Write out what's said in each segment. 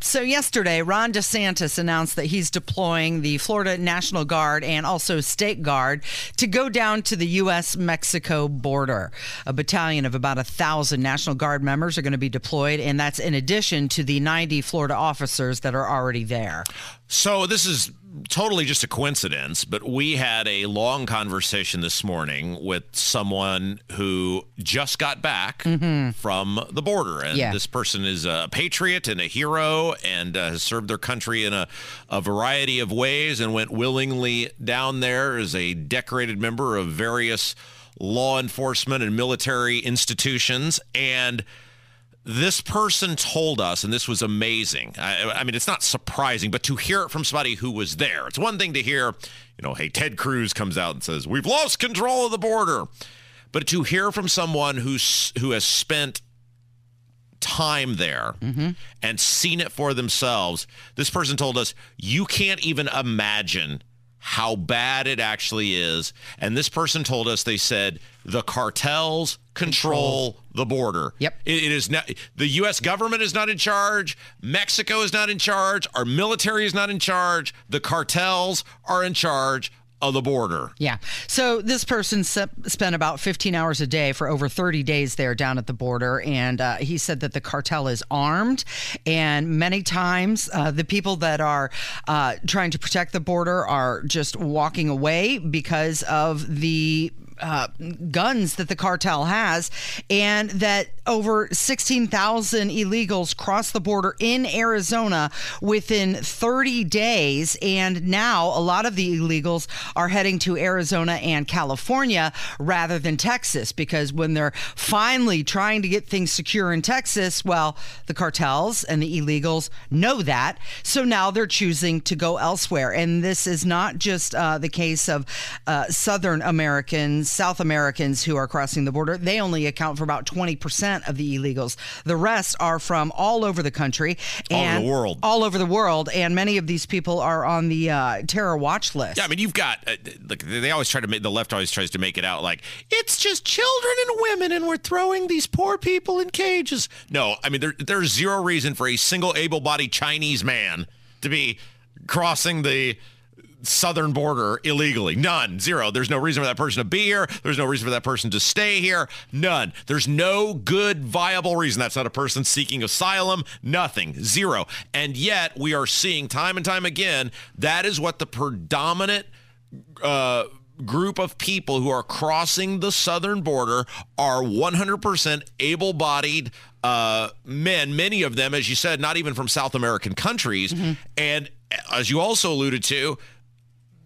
So, yesterday, Ron DeSantis announced that he's deploying the Florida National Guard and also State Guard to go down to the U.S. Mexico border. A battalion of about a thousand National Guard members are going to be deployed, and that's in addition to the 90 Florida officers that are already there. So, this is totally just a coincidence, but we had a long conversation this morning with someone who just got back mm-hmm. from the border. And yeah. this person is a patriot and a hero and uh, has served their country in a, a variety of ways and went willingly down there as a decorated member of various law enforcement and military institutions. And this person told us, and this was amazing. I, I, mean, it's not surprising, but to hear it from somebody who was there, it's one thing to hear, you know, hey, Ted Cruz comes out and says, we've lost control of the border. But to hear from someone who's, who has spent time there mm-hmm. and seen it for themselves, this person told us, you can't even imagine how bad it actually is. And this person told us, they said, the cartels control, control. the border. Yep. It, it is not the US government is not in charge, Mexico is not in charge, our military is not in charge, the cartels are in charge of the border. Yeah. So this person spent about 15 hours a day for over 30 days there down at the border. And uh, he said that the cartel is armed. And many times uh, the people that are uh, trying to protect the border are just walking away because of the uh, guns that the cartel has, and that over 16,000 illegals crossed the border in Arizona within 30 days. And now a lot of the illegals are heading to Arizona and California rather than Texas because when they're finally trying to get things secure in Texas, well, the cartels and the illegals know that. So now they're choosing to go elsewhere. And this is not just uh, the case of uh, Southern Americans, South Americans who are crossing the border. They only account for about 20% of the illegals. The rest are from all over the country and all over the world. All over the world, and many of these people are on the uh, terror watch list. Yeah, I mean, you've got uh, look. They always try to make the left always tries to make it out like it's just children and women, and we're throwing these poor people in cages. No, I mean, there, there's zero reason for a single able-bodied Chinese man to be crossing the southern border illegally. None. Zero. There's no reason for that person to be here. There's no reason for that person to stay here. None. There's no good, viable reason. That's not a person seeking asylum. Nothing. Zero. And yet, we are seeing time and time again that is what the predominant. Uh, group of people who are crossing the southern border are 100% able bodied uh, men, many of them, as you said, not even from South American countries. Mm-hmm. And as you also alluded to,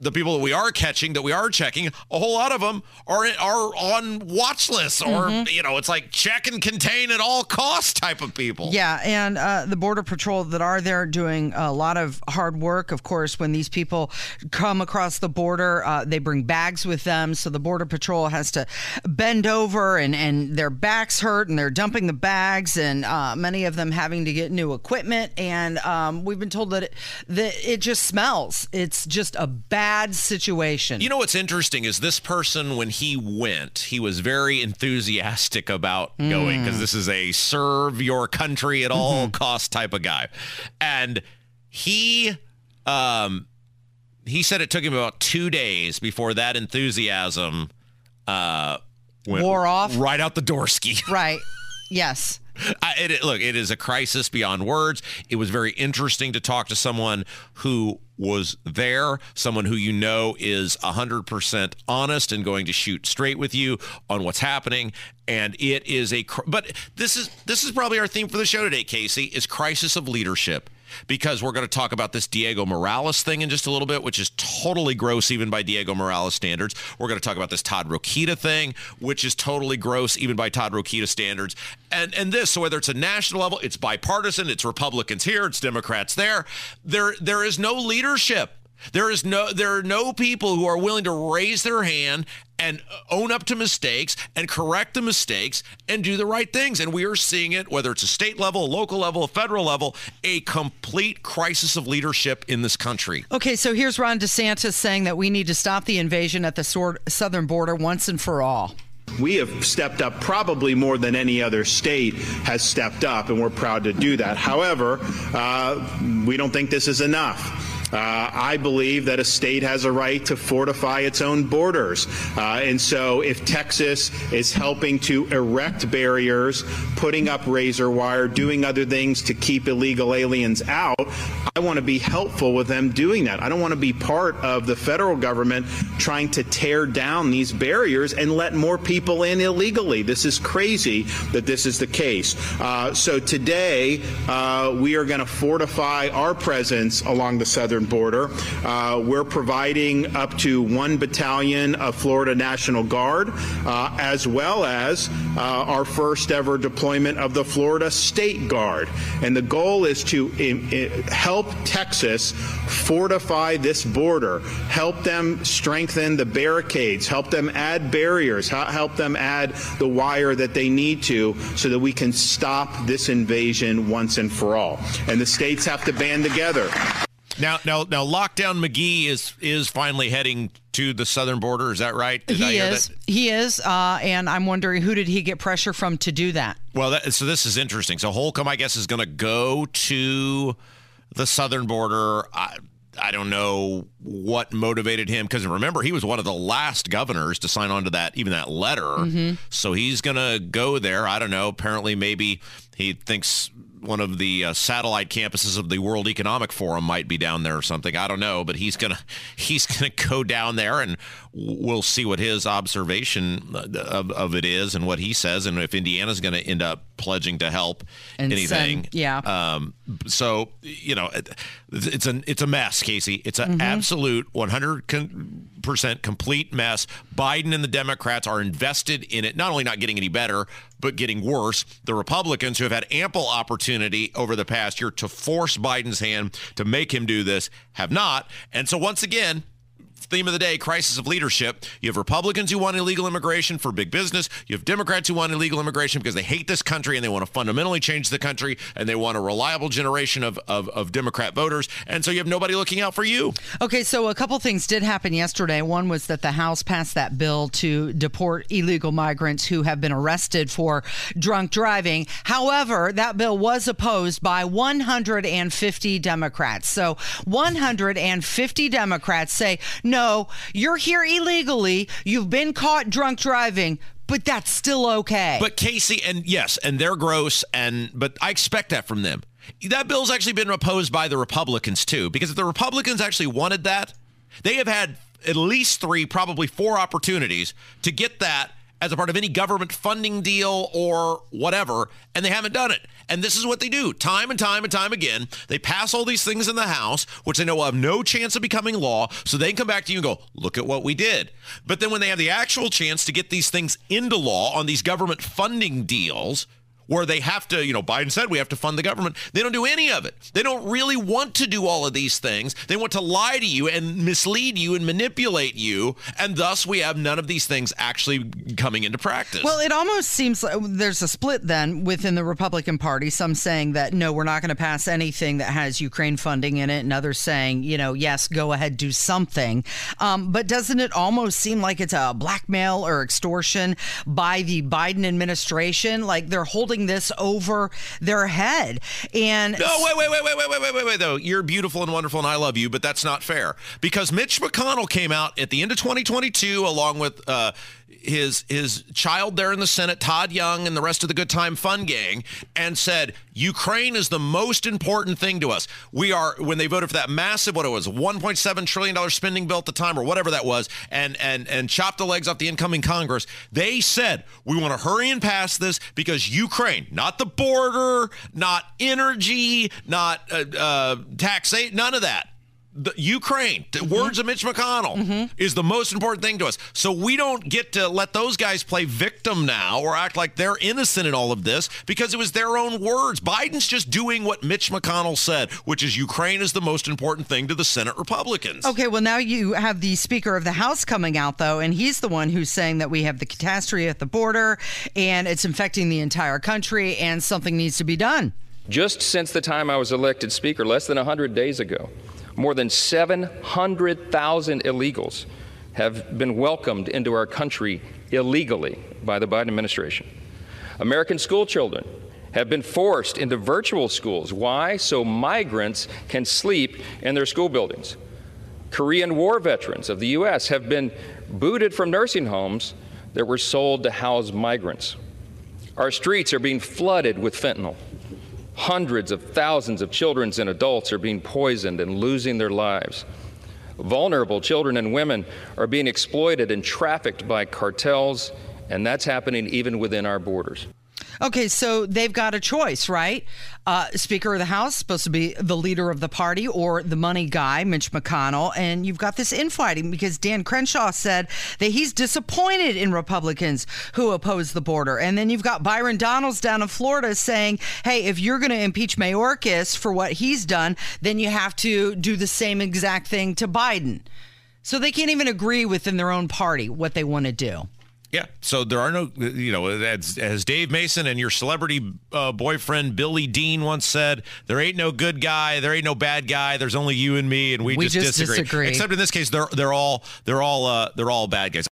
the people that we are catching, that we are checking, a whole lot of them are are on watch lists, or mm-hmm. you know, it's like check and contain at all costs type of people. Yeah, and uh, the border patrol that are there doing a lot of hard work. Of course, when these people come across the border, uh, they bring bags with them, so the border patrol has to bend over, and and their backs hurt, and they're dumping the bags, and uh, many of them having to get new equipment. And um, we've been told that it, that it just smells. It's just a bad bad situation. You know what's interesting is this person, when he went, he was very enthusiastic about mm. going because this is a serve your country at all mm-hmm. cost type of guy. And he, um, he said it took him about two days before that enthusiasm uh, went wore off right out the door ski. Right. Yes. I, it, look, it is a crisis beyond words. It was very interesting to talk to someone who was there, someone who you know is 100% honest and going to shoot straight with you on what's happening and it is a but this is this is probably our theme for the show today Casey is crisis of leadership because we're going to talk about this Diego Morales thing in just a little bit, which is totally gross even by Diego Morales standards. We're going to talk about this Todd Rokita thing, which is totally gross even by Todd Rokita standards. And and this, so whether it's a national level, it's bipartisan, it's Republicans here, it's Democrats there. There there is no leadership There is no there are no people who are willing to raise their hand and own up to mistakes and correct the mistakes and do the right things. And we are seeing it, whether it's a state level, a local level, a federal level, a complete crisis of leadership in this country. Okay, so here's Ron DeSantis saying that we need to stop the invasion at the southern border once and for all. We have stepped up probably more than any other state has stepped up, and we're proud to do that. However, uh, we don't think this is enough. Uh, I believe that a state has a right to fortify its own borders. Uh, and so if Texas is helping to erect barriers, putting up razor wire, doing other things to keep illegal aliens out, I want to be helpful with them doing that. I don't want to be part of the federal government trying to tear down these barriers and let more people in illegally. This is crazy that this is the case. Uh, so today, uh, we are going to fortify our presence along the southern border. Uh, we're providing up to one battalion of Florida National Guard, uh, as well as uh, our first ever deployment of the Florida State Guard. And the goal is to help Texas fortify this border, help them strengthen the barricades, help them add barriers, help them add the wire that they need to so that we can stop this invasion once and for all. And the states have to band together. Now, now, now, lockdown McGee is is finally heading to the southern border. Is that right? Did he is. He is. Uh, and I'm wondering who did he get pressure from to do that? Well, that, so this is interesting. So Holcomb, I guess, is going to go to the southern border. I, I don't know what motivated him because remember he was one of the last governors to sign on to that even that letter. Mm-hmm. So he's going to go there. I don't know. Apparently, maybe he thinks one of the uh, satellite campuses of the World Economic Forum might be down there or something. I don't know, but he's gonna he's gonna go down there, and we'll see what his observation of, of it is and what he says, and if Indiana's to end up pledging to help and anything. Send, yeah. Um, so you know, it's an it's a mess, Casey. It's an mm-hmm. absolute 100 percent complete mess. Biden and the Democrats are invested in it, not only not getting any better, but getting worse. The Republicans, who have had ample opportunity over the past year to force Biden's hand to make him do this, have not. And so once again, theme of the day crisis of leadership. You have Republicans who want illegal immigration for big business. You have Democrats who want illegal immigration because they hate this country and they want to fundamentally change the country and they want a reliable generation of, of, of Democrat voters. And so you have nobody looking out for you. Okay, so a couple things did happen yesterday. One was that the House passed that bill to deport illegal migrants who have been arrested for drunk driving. However, that bill was opposed by 150 Democrats. So 150 Democrats say, no, you're here illegally. You've been caught drunk driving, but that's still okay. But Casey, and yes, and they're gross, and but I expect that from them. That bill's actually been opposed by the Republicans too, because if the Republicans actually wanted that, they have had at least three, probably four opportunities to get that as a part of any government funding deal or whatever, and they haven't done it. And this is what they do time and time and time again. They pass all these things in the House, which they know will have no chance of becoming law, so they come back to you and go, look at what we did. But then when they have the actual chance to get these things into law on these government funding deals, where they have to, you know, Biden said we have to fund the government. They don't do any of it. They don't really want to do all of these things. They want to lie to you and mislead you and manipulate you. And thus we have none of these things actually coming into practice. Well, it almost seems like there's a split then within the Republican Party. Some saying that no, we're not going to pass anything that has Ukraine funding in it, and others saying, you know, yes, go ahead, do something. Um, but doesn't it almost seem like it's a blackmail or extortion by the Biden administration? Like they're holding this over their head. And no, wait, wait, wait, wait, wait, wait, wait, wait, wait, though. You're beautiful and wonderful, and I love you, but that's not fair because Mitch McConnell came out at the end of 2022 along with uh, his his child there in the Senate, Todd Young, and the rest of the Good Time Fun gang, and said Ukraine is the most important thing to us. We are when they voted for that massive what it was 1.7 trillion dollar spending bill at the time or whatever that was, and and and chopped the legs off the incoming Congress. They said we want to hurry and pass this because Ukraine, not the border, not energy, not uh, uh, taxation, none of that the Ukraine, the mm-hmm. words of Mitch McConnell, mm-hmm. is the most important thing to us. So we don't get to let those guys play victim now or act like they're innocent in all of this because it was their own words. Biden's just doing what Mitch McConnell said, which is Ukraine is the most important thing to the Senate Republicans. Okay, well, now you have the Speaker of the House coming out, though, and he's the one who's saying that we have the catastrophe at the border and it's infecting the entire country and something needs to be done. Just since the time I was elected Speaker, less than 100 days ago, more than 700,000 illegals have been welcomed into our country illegally by the Biden administration. American school children have been forced into virtual schools. Why? So migrants can sleep in their school buildings. Korean War veterans of the U.S. have been booted from nursing homes that were sold to house migrants. Our streets are being flooded with fentanyl. Hundreds of thousands of children and adults are being poisoned and losing their lives. Vulnerable children and women are being exploited and trafficked by cartels, and that's happening even within our borders. Okay, so they've got a choice, right? Uh, Speaker of the House supposed to be the leader of the party or the money guy, Mitch McConnell, and you've got this infighting because Dan Crenshaw said that he's disappointed in Republicans who oppose the border, and then you've got Byron Donalds down in Florida saying, "Hey, if you're going to impeach Mayorkas for what he's done, then you have to do the same exact thing to Biden." So they can't even agree within their own party what they want to do. Yeah. So there are no, you know, as, as Dave Mason and your celebrity uh, boyfriend Billy Dean once said, there ain't no good guy, there ain't no bad guy. There's only you and me, and we, we just, just disagree. disagree. Except in this case, they're they're all they're all uh, they're all bad guys.